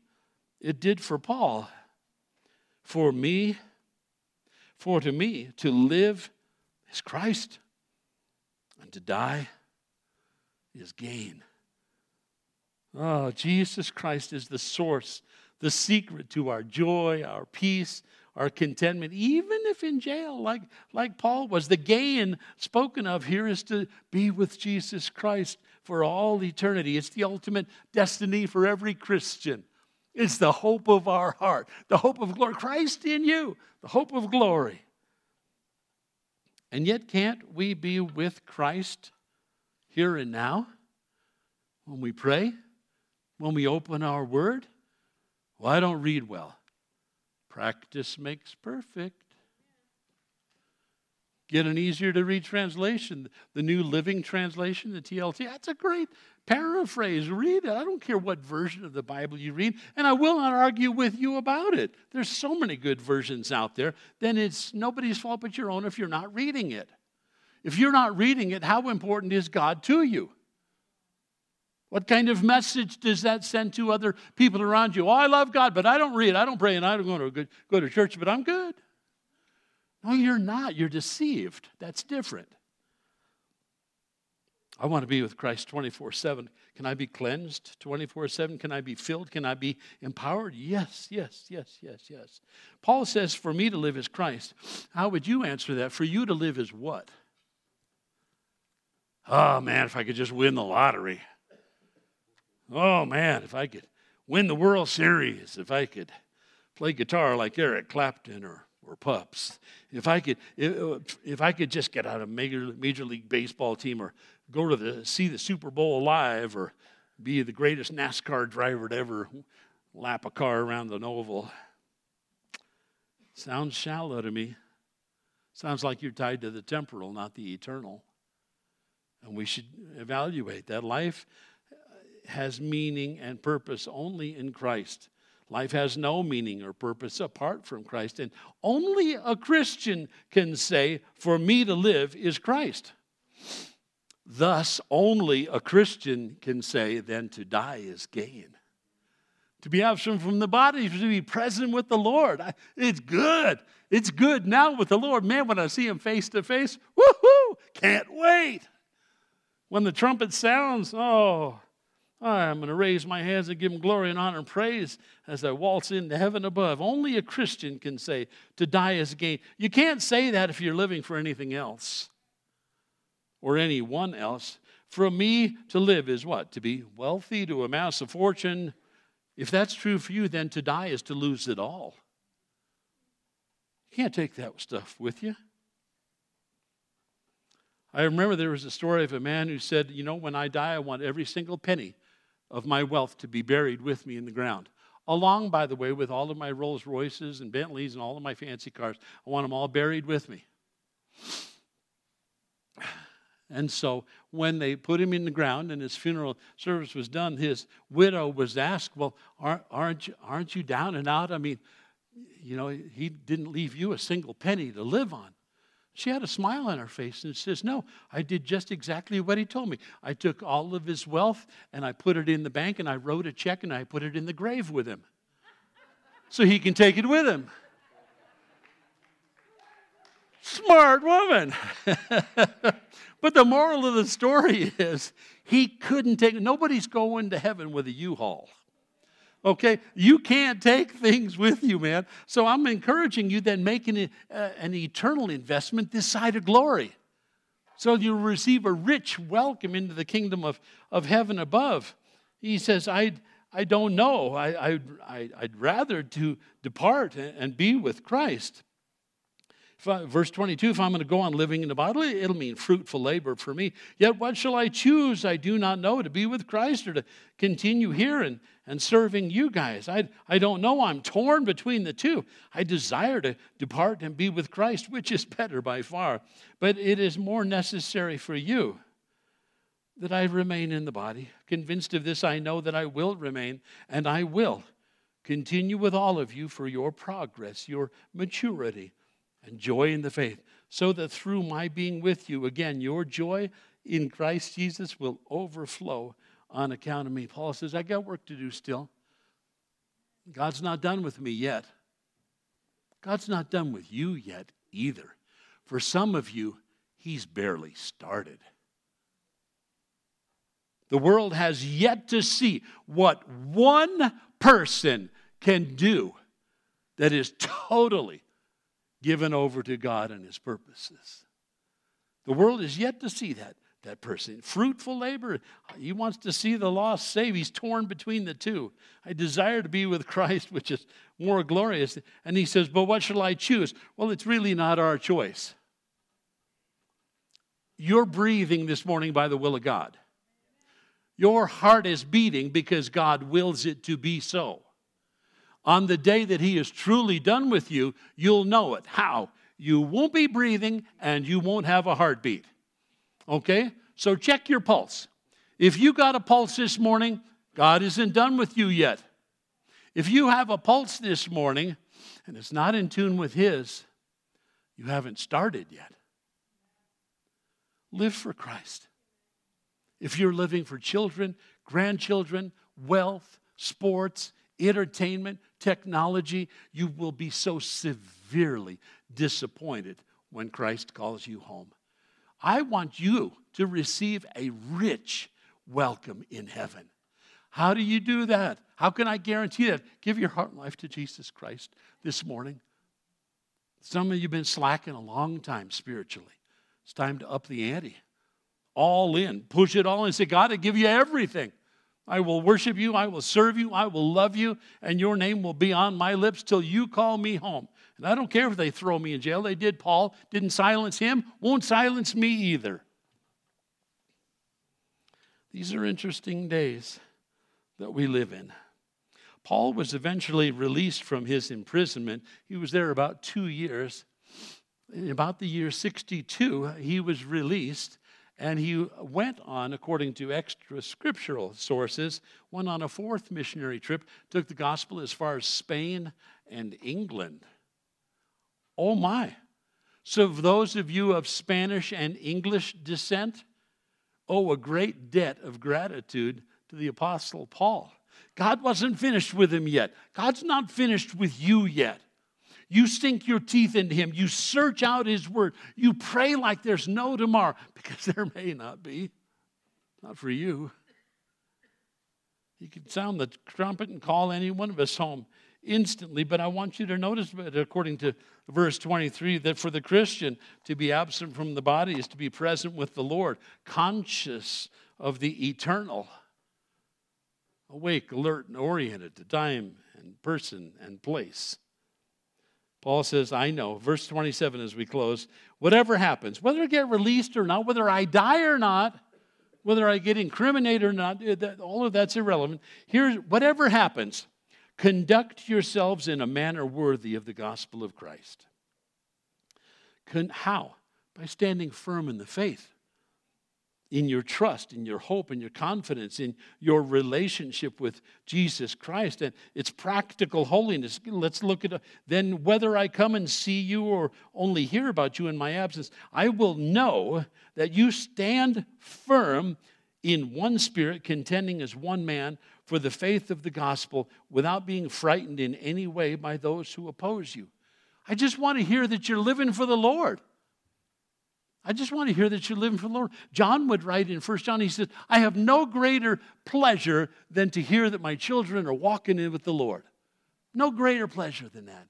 It did for Paul. For me, for to me, to live is Christ, and to die is gain. Oh, Jesus Christ is the source, the secret to our joy, our peace, our contentment, even if in jail, like, like Paul was. The gain spoken of here is to be with Jesus Christ for all eternity. It's the ultimate destiny for every Christian. It's the hope of our heart, the hope of glory. Christ in you, the hope of glory. And yet, can't we be with Christ here and now when we pray, when we open our word? Well, I don't read well. Practice makes perfect. Get an easier to read translation, the New Living Translation, the TLT. That's a great paraphrase. Read it. I don't care what version of the Bible you read, and I will not argue with you about it. There's so many good versions out there. Then it's nobody's fault but your own if you're not reading it. If you're not reading it, how important is God to you? What kind of message does that send to other people around you? Oh, I love God, but I don't read, I don't pray, and I don't go to, good, go to church, but I'm good. No, you're not. You're deceived. That's different. I want to be with Christ 24 7. Can I be cleansed 24 7? Can I be filled? Can I be empowered? Yes, yes, yes, yes, yes. Paul says, For me to live is Christ. How would you answer that? For you to live is what? Oh, man, if I could just win the lottery. Oh, man, if I could win the World Series, if I could play guitar like Eric Clapton or or pups. If I could, if, if I could just get on a major, major league baseball team or go to the see the Super Bowl live or be the greatest NASCAR driver to ever lap a car around the oval. Sounds shallow to me. Sounds like you're tied to the temporal, not the eternal. And we should evaluate that. Life has meaning and purpose only in Christ. Life has no meaning or purpose apart from Christ. And only a Christian can say, For me to live is Christ. Thus, only a Christian can say, Then to die is gain. To be absent from the body, to be present with the Lord. It's good. It's good now with the Lord. Man, when I see him face to face, woohoo, can't wait. When the trumpet sounds, oh, I'm going to raise my hands and give him glory and honor and praise as I waltz into heaven above. Only a Christian can say, to die is gain. You can't say that if you're living for anything else or anyone else. For me to live is what? To be wealthy, to amass a fortune. If that's true for you, then to die is to lose it all. You can't take that stuff with you. I remember there was a story of a man who said, You know, when I die, I want every single penny of my wealth to be buried with me in the ground. Along, by the way, with all of my Rolls Royces and Bentleys and all of my fancy cars. I want them all buried with me. And so when they put him in the ground and his funeral service was done, his widow was asked, Well, aren't you, aren't you down and out? I mean, you know, he didn't leave you a single penny to live on. She had a smile on her face and says, No, I did just exactly what he told me. I took all of his wealth and I put it in the bank and I wrote a check and I put it in the grave with him so he can take it with him. Smart woman. *laughs* but the moral of the story is he couldn't take nobody's going to heaven with a U-Haul. Okay? You can't take things with you, man. So I'm encouraging you then make an, uh, an eternal investment this side of glory. So you'll receive a rich welcome into the kingdom of, of heaven above. He says, I, I don't know. I, I, I, would rather to depart and be with Christ. Verse 22 if I'm going to go on living in the body, it'll mean fruitful labor for me. Yet what shall I choose? I do not know to be with Christ or to continue here and, and serving you guys. I, I don't know. I'm torn between the two. I desire to depart and be with Christ, which is better by far. But it is more necessary for you that I remain in the body. Convinced of this, I know that I will remain, and I will continue with all of you for your progress, your maturity and joy in the faith, so that through my being with you, again, your joy in Christ Jesus will overflow on account of me. Paul says, I got work to do still. God's not done with me yet. God's not done with you yet either. For some of you, He's barely started. The world has yet to see what one person can do that is totally given over to God and His purposes. The world is yet to see that, that person. Fruitful labor, he wants to see the lost saved. He's torn between the two. I desire to be with *laughs* Christ, which is more glorious. And he says, But what shall I choose? Well, it's really not our choice. You're breathing this morning by the will of God. Your heart is beating because God wills it to be so. On the day that He is truly done with you, you'll know it. How? You won't be breathing and you won't have a heartbeat. Okay? So check your pulse. If you got a pulse this morning, God isn't done with you yet. If you have a pulse this morning and it's not in tune with His, you haven't started yet. Live for Christ. If you're living for children, grandchildren, wealth, sports, entertainment, technology, you will be so severely disappointed when Christ calls you home. I want you to receive a rich welcome in heaven. How do you do that? How can I guarantee that? Give your heart and life to Jesus Christ this morning. Some of you have been slacking a long time spiritually. It's time to up the ante. All in. Push it all in. Say, God, I give you everything. I will worship you, I will serve you, I will love you, and your name will be on my lips till you call me home. And I don't care if they throw me in jail. They did Paul, didn't silence him, won't silence me either. These are interesting days that we live in. Paul was eventually released from his imprisonment. He was there about two years. In about the year 62, he was released and he went on, according to extra scriptural sources, went on a fourth missionary trip, took the gospel as far as Spain and England. Oh my. So, those of you of Spanish and English descent owe a great debt of gratitude to the Apostle Paul. God wasn't finished with him yet. God's not finished with you yet. You sink your teeth into Him. You search out His Word. You pray like there's no tomorrow *laughs* because there may not be. Not for you. You can sound the trumpet and call any one of us home instantly, but I want you to notice according to verse 23 that for the Christian to be absent from the body is to be present with the Lord, conscious of the eternal, awake, alert, and oriented to time and person and place. Paul says, I know. Verse 27 as we close whatever happens, whether I get released or not, whether I die or not, whether I get incriminated or not, eh, all of that's irrelevant. Here's whatever happens, conduct yourselves in a manner worthy of the gospel of Christ. How? By standing firm in the faith, in your trust, in your hope, in your confidence, in your relationship with Jesus Christ. And it's practical holiness. Let's look at then whether I come and see you or only hear about you in my absence, I will know that you stand firm in one spirit, contending as one man for the faith of the gospel without being frightened in any way by those who oppose you. I just want to hear that you're living for the Lord. I just want to hear that you're living for the Lord. John would write in 1 John, he says, I have no greater pleasure than to hear that my children are walking in with the Lord. No greater pleasure than that.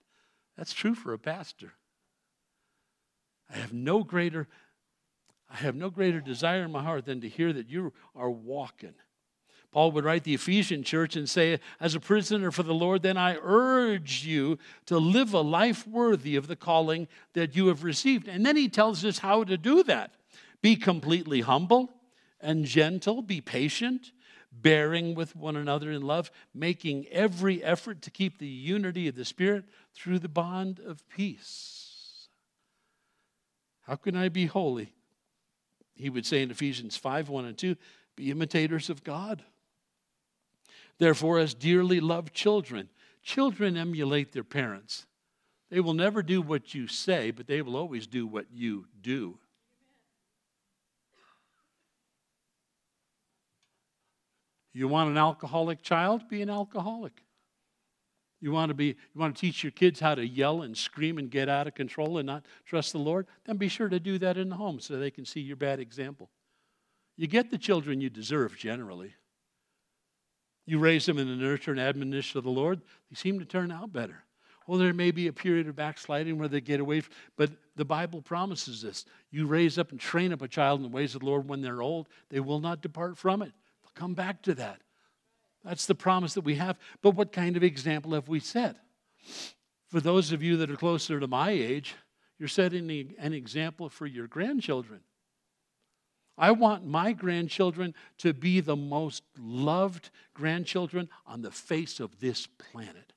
That's true for a pastor. I have no greater I have no greater desire in my heart than to hear that you are walking Paul would write the Ephesian church and say, As a prisoner for the Lord, then I urge you to live a life worthy of the calling that you have received. And then he tells us how to do that be completely humble and gentle, be patient, bearing with one another in love, making every effort to keep the unity of the Spirit through the bond of peace. How can I be holy? He would say in Ephesians 5 1 and 2 be imitators of God Therefore, as dearly loved children, children emulate their parents. They will never do what you say, but they will always do what you do. You want an alcoholic child? Be an alcoholic. You want to be you want to teach your kids how to yell and scream and get out of control and not trust the Lord? Then be sure to do that in the home so they can see your bad example. You get the children you deserve generally. You raise them in the nurture and admonition of the Lord, they seem to turn out better. Well, there may be a period of backsliding where they get away, from, but the Bible promises this. You raise up and train up a child in the ways of the Lord when they're old, they will not depart from it. They'll come back to that. That's the promise that we have. But what kind of example have we set? For those of you that are closer to my age, you're setting an example for your grandchildren. I want my grandchildren to be the most loved grandchildren on the face of this planet.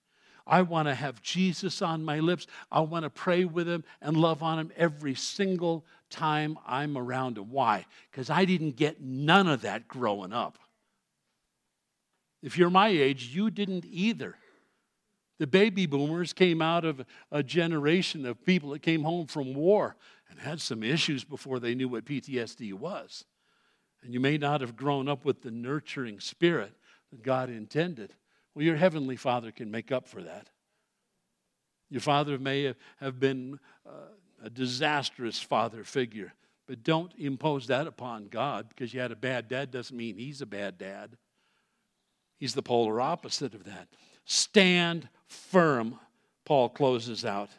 I want to have Jesus on my lips. I want to pray with him and love on him every single time I'm around him. Why? Because I didn't get none of that growing up. If you're my age, you didn't either. The baby boomers came out of a generation of people that came home from war and had some issues before they knew what PTSD was. And you may not have grown up with the nurturing spirit that God intended. Well, your heavenly Father can make up for that. Your father may have been uh, a disastrous father figure, but don't impose that upon God because you had a bad dad doesn't mean he's a bad dad. He's the polar opposite of that. Stand firm, Paul closes out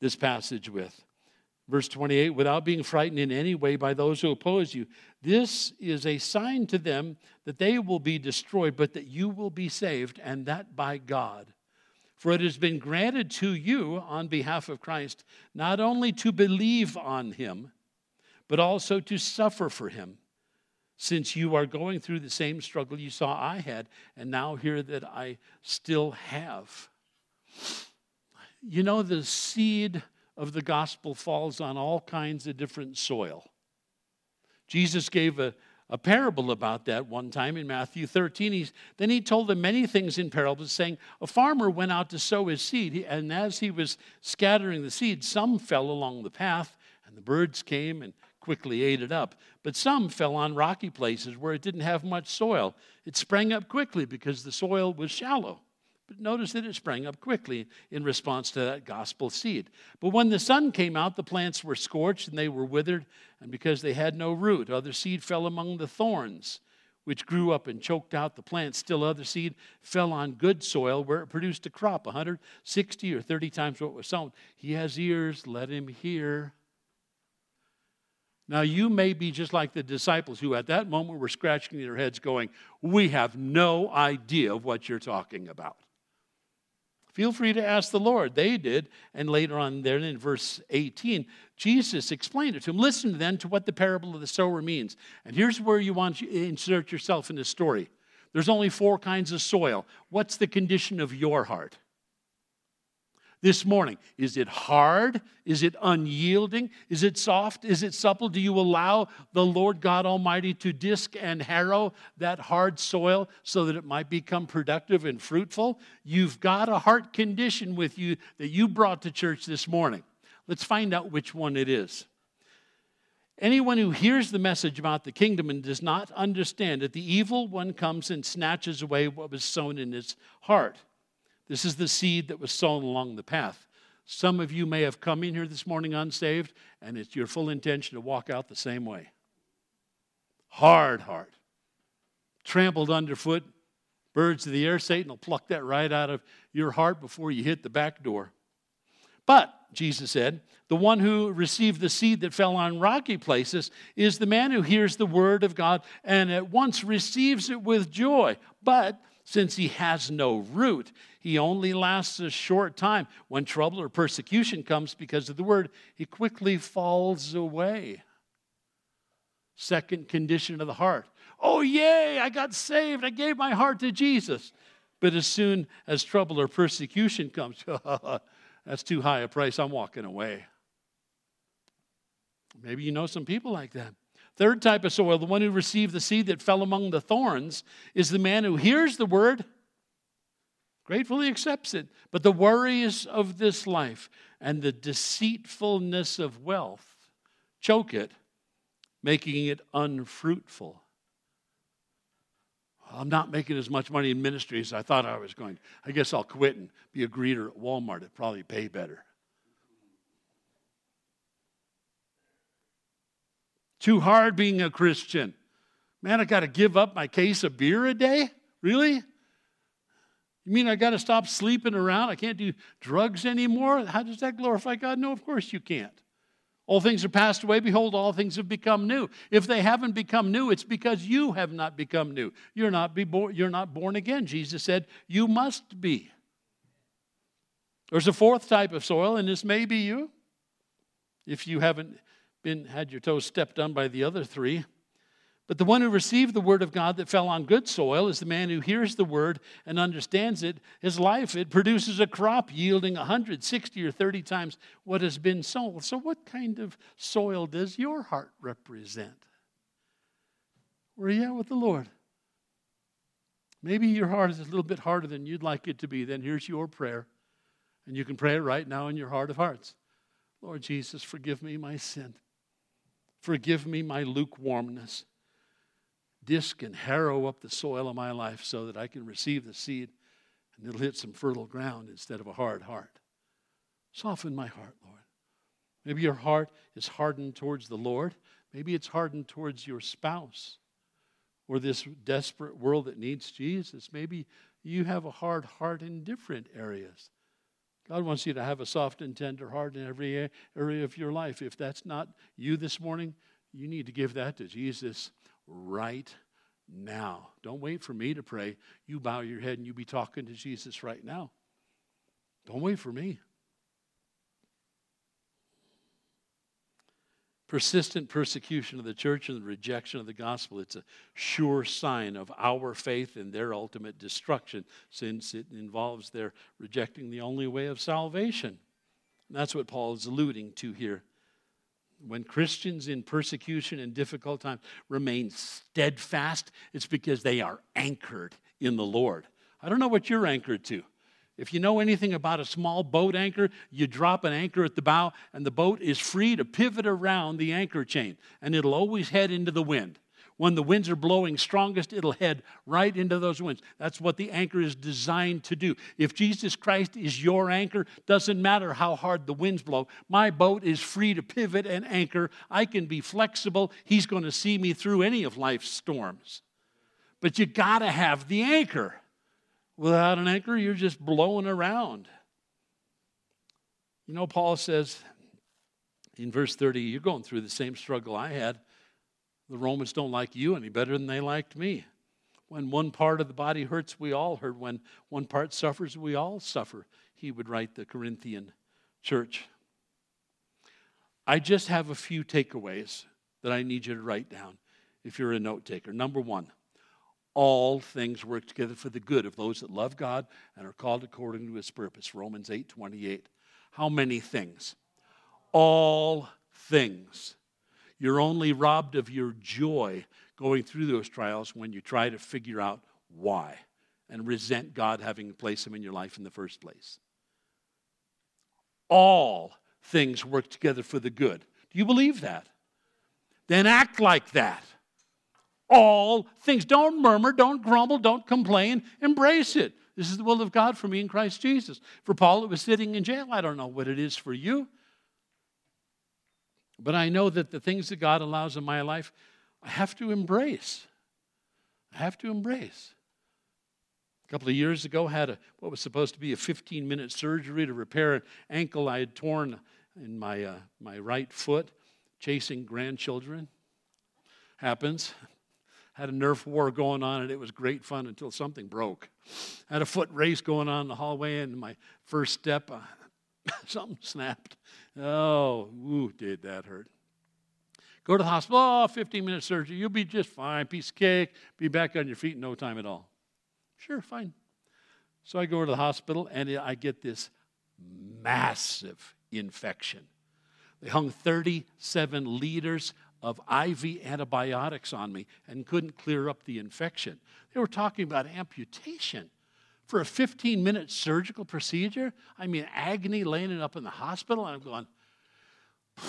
this passage with. Verse 28 without being frightened in any way by those who oppose you. This is a sign to them that they will be destroyed, but that you will be saved, and that by God. For it has been granted to you on behalf of Christ not only to believe on him, but also to suffer for him, since you are going through the same struggle you saw I had, and now hear that I still have. You know, the seed of the gospel falls on all kinds of different soil. Jesus gave a, a parable about that one time in Matthew 13. He's, then he told them many things in parables, saying, A farmer went out to sow his seed, and as he was scattering the seed, some fell along the path, and the birds came and quickly ate it up. But some fell on rocky places where it didn't have much soil. It sprang up quickly because the soil was shallow. But notice that it sprang up quickly in response to that gospel seed. But when the sun came out, the plants were scorched and they were withered, and because they had no root, other seed fell among the thorns, which grew up and choked out the plants. Still, other seed fell on good soil where it produced a crop 160 or 30 times what was sown. He has ears, let him hear. Now, you may be just like the disciples who at that moment were scratching their heads, going, We have no idea of what you're talking about. Feel free to ask the Lord. They did. And later on, there in verse 18, Jesus explained it to him. Listen then to what the parable of the sower means. And here's where you want to insert yourself in the story. There's only four kinds of soil. What's the condition of your heart? This morning? Is it hard? Is it unyielding? Is it soft? Is it supple? Do you allow the Lord God Almighty to disc and harrow that hard soil so that it might become productive and fruitful? You've got a heart condition with you that you brought to church this morning. Let's find out which one it is. Anyone who hears the message about the kingdom and does not understand it, the evil one comes and snatches away what was sown in his heart. This is the seed that was sown along the path. Some of you may have come in here this morning unsaved, and it's your full intention to walk out the same way. Hard heart. Trampled underfoot, birds of the air, Satan will pluck that right out of your heart before you hit the back door. But, Jesus said, the one who received the seed that fell on rocky places is the man who hears the word of God and at once receives it with joy. But since he has no root, he only lasts a short time. When trouble or persecution comes because of the word, he quickly falls away. Second condition of the heart. Oh, yay, I got saved. I gave my heart to Jesus. But as soon as trouble or persecution comes, *laughs* that's too high a price. I'm walking away. Maybe you know some people like that. Third type of soil, the one who received the seed that fell among the thorns, is the man who hears the word, gratefully accepts it, but the worries of this life and the deceitfulness of wealth choke it, making it unfruitful. I'm not making as much money in ministry as I thought I was going. I guess I'll quit and be a greeter at Walmart. It'd probably pay better. Too hard being a Christian. Man, I got to give up my case of beer a day? Really? You mean I got to stop sleeping around? I can't do drugs anymore? How does that glorify God? No, of course you can't. All things are passed away. Behold, all things have become new. If they haven't become new, it's because you have not become new. You're not, be you're not born again. Jesus said, You must be. There's a fourth type of soil, and this may be you. If you haven't been had your toes stepped on by the other three. But the one who received the word of God that fell on good soil is the man who hears the word and understands it. His life, it produces a crop yielding 160 or 30 times what has been sown. So, what kind of soil does your heart represent? Where are you at with the Lord? Maybe your heart is a little bit harder than you'd like it to be. Then here's your prayer. And you can pray it right now in your heart of hearts Lord Jesus, forgive me my sin. Forgive me my lukewarmness. Disc and harrow up the soil of my life so that I can receive the seed and it'll hit some fertile ground instead of a hard heart. Soften my heart, Lord. Maybe your heart is hardened towards the Lord. Maybe it's hardened towards your spouse or this desperate world that needs Jesus. Maybe you have a hard heart in different areas. God wants you to have a soft and tender heart in every area of your life. If that's not you this morning, you need to give that to Jesus right now. Don't wait for me to pray. You bow your head and you be talking to Jesus right now. Don't wait for me. persistent persecution of the church and the rejection of the gospel. It's a sure sign of our faith in their ultimate destruction, since it involves their rejecting the only way of salvation. And that's what Paul is alluding to here. When Christians in persecution and difficult times remain steadfast, it's because they are anchored in the Lord. I don't know what you're anchored to. If you know anything about a small boat anchor, you drop an anchor at the bow, and the boat is free to pivot around the anchor chain, and it'll always head into the wind. When the winds are blowing strongest, it'll head right into those winds. That's what the anchor is designed to do. If Jesus Christ is your anchor, doesn't matter how hard the winds blow. My boat is free to pivot and anchor. I can be flexible. He's going to see me through any of life's storms. But you got to have the anchor. Without an anchor, you're just blowing around. You know, Paul says in verse 30, you're going through the same struggle I had. The Romans don't like you any better than they liked me. When one part of the body hurts, we all hurt. When one part suffers, we all suffer. He would write the Corinthian church. I just have a few takeaways that I need you to write down if you're a note taker. Number one, all things work together for the good of those that love God and are called according to his purpose. Romans 8 28. How many things? All things. You're only robbed of your joy going through those trials when you try to figure out why and resent God having placed them in your life in the first place. All things work together for the good. Do you believe that? Then act like that. All things. Don't murmur, don't grumble, don't complain. Embrace it. This is the will of God for me in Christ Jesus. For Paul, it was sitting in jail. I don't know what it is for you. But I know that the things that God allows in my life, I have to embrace. I have to embrace. A couple of years ago, had a what was supposed to be a 15-minute surgery to repair an ankle I had torn in my uh, my right foot, chasing grandchildren. Happens. Had a nerf war going on, and it was great fun until something broke. Had a foot race going on in the hallway, and my first step, uh, *laughs* something snapped. Oh, ooh, did that hurt. Go to the hospital, oh, 15 minute surgery, you'll be just fine, piece of cake, be back on your feet in no time at all. Sure, fine. So I go to the hospital and I get this massive infection. They hung 37 liters of IV antibiotics on me and couldn't clear up the infection. They were talking about amputation for a 15 minute surgical procedure. I mean, agony laying it up in the hospital. And I'm going, *sighs*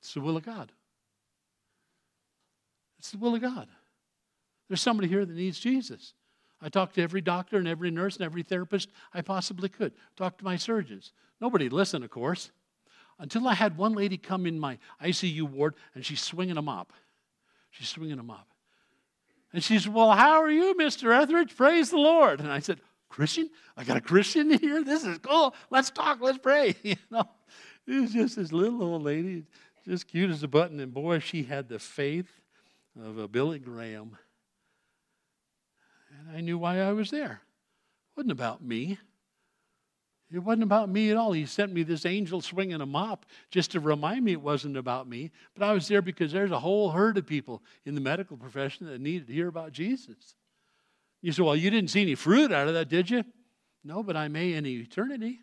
it's the will of God. It's the will of God. There's somebody here that needs Jesus. I talked to every doctor and every nurse and every therapist I possibly could. Talked to my surgeons. Nobody listened, of course. Until I had one lady come in my ICU ward and she's swinging a mop. She's swinging a mop. And she said, Well, how are you, Mr. Etheridge? Praise the Lord. And I said, Christian? I got a Christian *laughs* here? This is cool. Let's talk. Let's pray. *laughs* You know, it was just this little old lady, just cute as a button. And boy, she had the faith of a Billy Graham. And I knew why I was there. It wasn't about me. It wasn't about me at all. He sent me this angel swinging a mop just to remind me it wasn't about me. But I was there because there's a whole herd of people in the medical profession that needed to hear about Jesus. You say, well, you didn't see any fruit out of that, did you? No, but I may in eternity.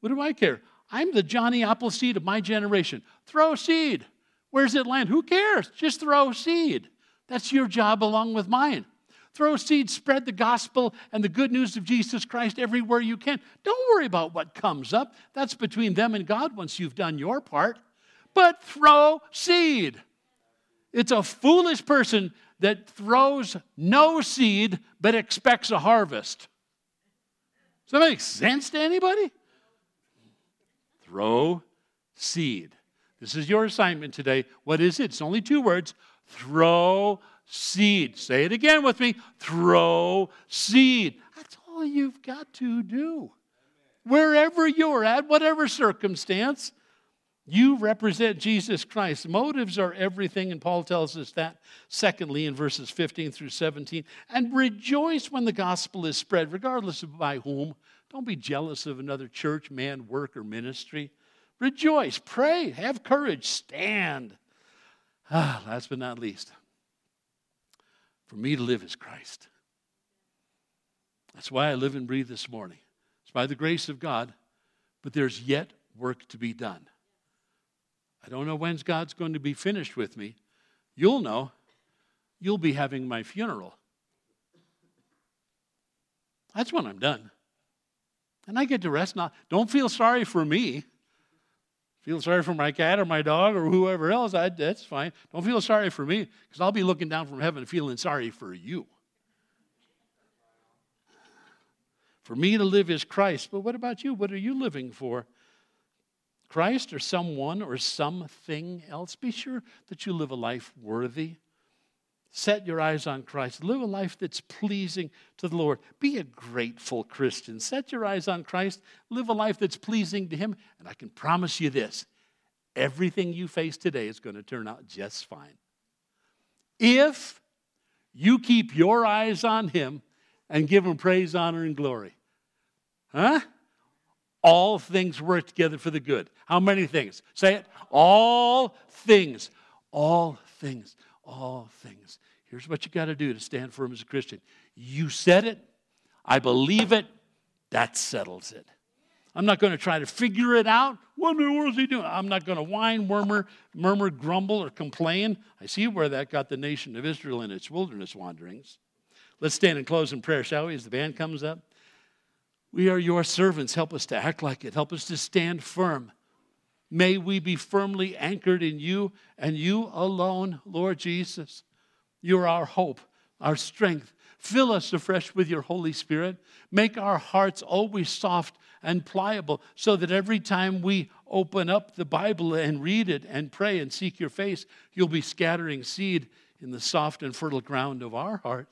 What do I care? I'm the Johnny Appleseed of my generation. Throw seed. Where's it land? Who cares? Just throw seed. That's your job along with mine. Throw seed, spread the gospel and the good news of Jesus Christ everywhere you can. Don't worry about what comes up. That's between them and God once you've done your part. But throw seed. It's a foolish person that throws no seed but expects a harvest. Does that make sense to anybody? Throw seed. This is your assignment today. What is it? It's only two words. Throw seed. Say it again with me. Throw seed. That's all you've got to do. Wherever you're at, whatever circumstance, you represent Jesus Christ. Motives are everything, and Paul tells us that, secondly, in verses 15 through 17. And rejoice when the gospel is spread, regardless of by whom. Don't be jealous of another church, man, work, or ministry. Rejoice, pray, have courage, stand. Ah, last but not least, for me to live is Christ. That's why I live and breathe this morning. It's by the grace of God, but there's yet work to be done. I don't know when God's going to be finished with me. You'll know. You'll be having my funeral. That's when I'm done. And I get to rest now. Don't feel sorry for me. Feel sorry for my cat or my dog or whoever else. I, that's fine. Don't feel sorry for me because I'll be looking down from heaven feeling sorry for you. For me to live is Christ. But what about you? What are you living for? Christ or someone or something else, be sure that you live a life worthy. Set your eyes on Christ. Live a life that's pleasing to the Lord. Be a grateful Christian. Set your eyes on Christ. Live a life that's pleasing to Him. And I can promise you this everything you face today is going to turn out just fine. If you keep your eyes on Him and give Him praise, honor, and glory. Huh? All things work together for the good. How many things? Say it. All things. All things. All things. Here's what you got to do to stand firm as a Christian. You said it, I believe it, that settles it. I'm not going to try to figure it out. What in the world is he doing? I'm not going to whine, murmur, murmur, grumble, or complain. I see where that got the nation of Israel in its wilderness wanderings. Let's stand and close in prayer, shall we, as the band comes up? We are your servants. Help us to act like it. Help us to stand firm. May we be firmly anchored in you and you alone, Lord Jesus. You're our hope, our strength. Fill us afresh with your Holy Spirit. Make our hearts always soft and pliable so that every time we open up the Bible and read it and pray and seek your face, you'll be scattering seed in the soft and fertile ground of our heart.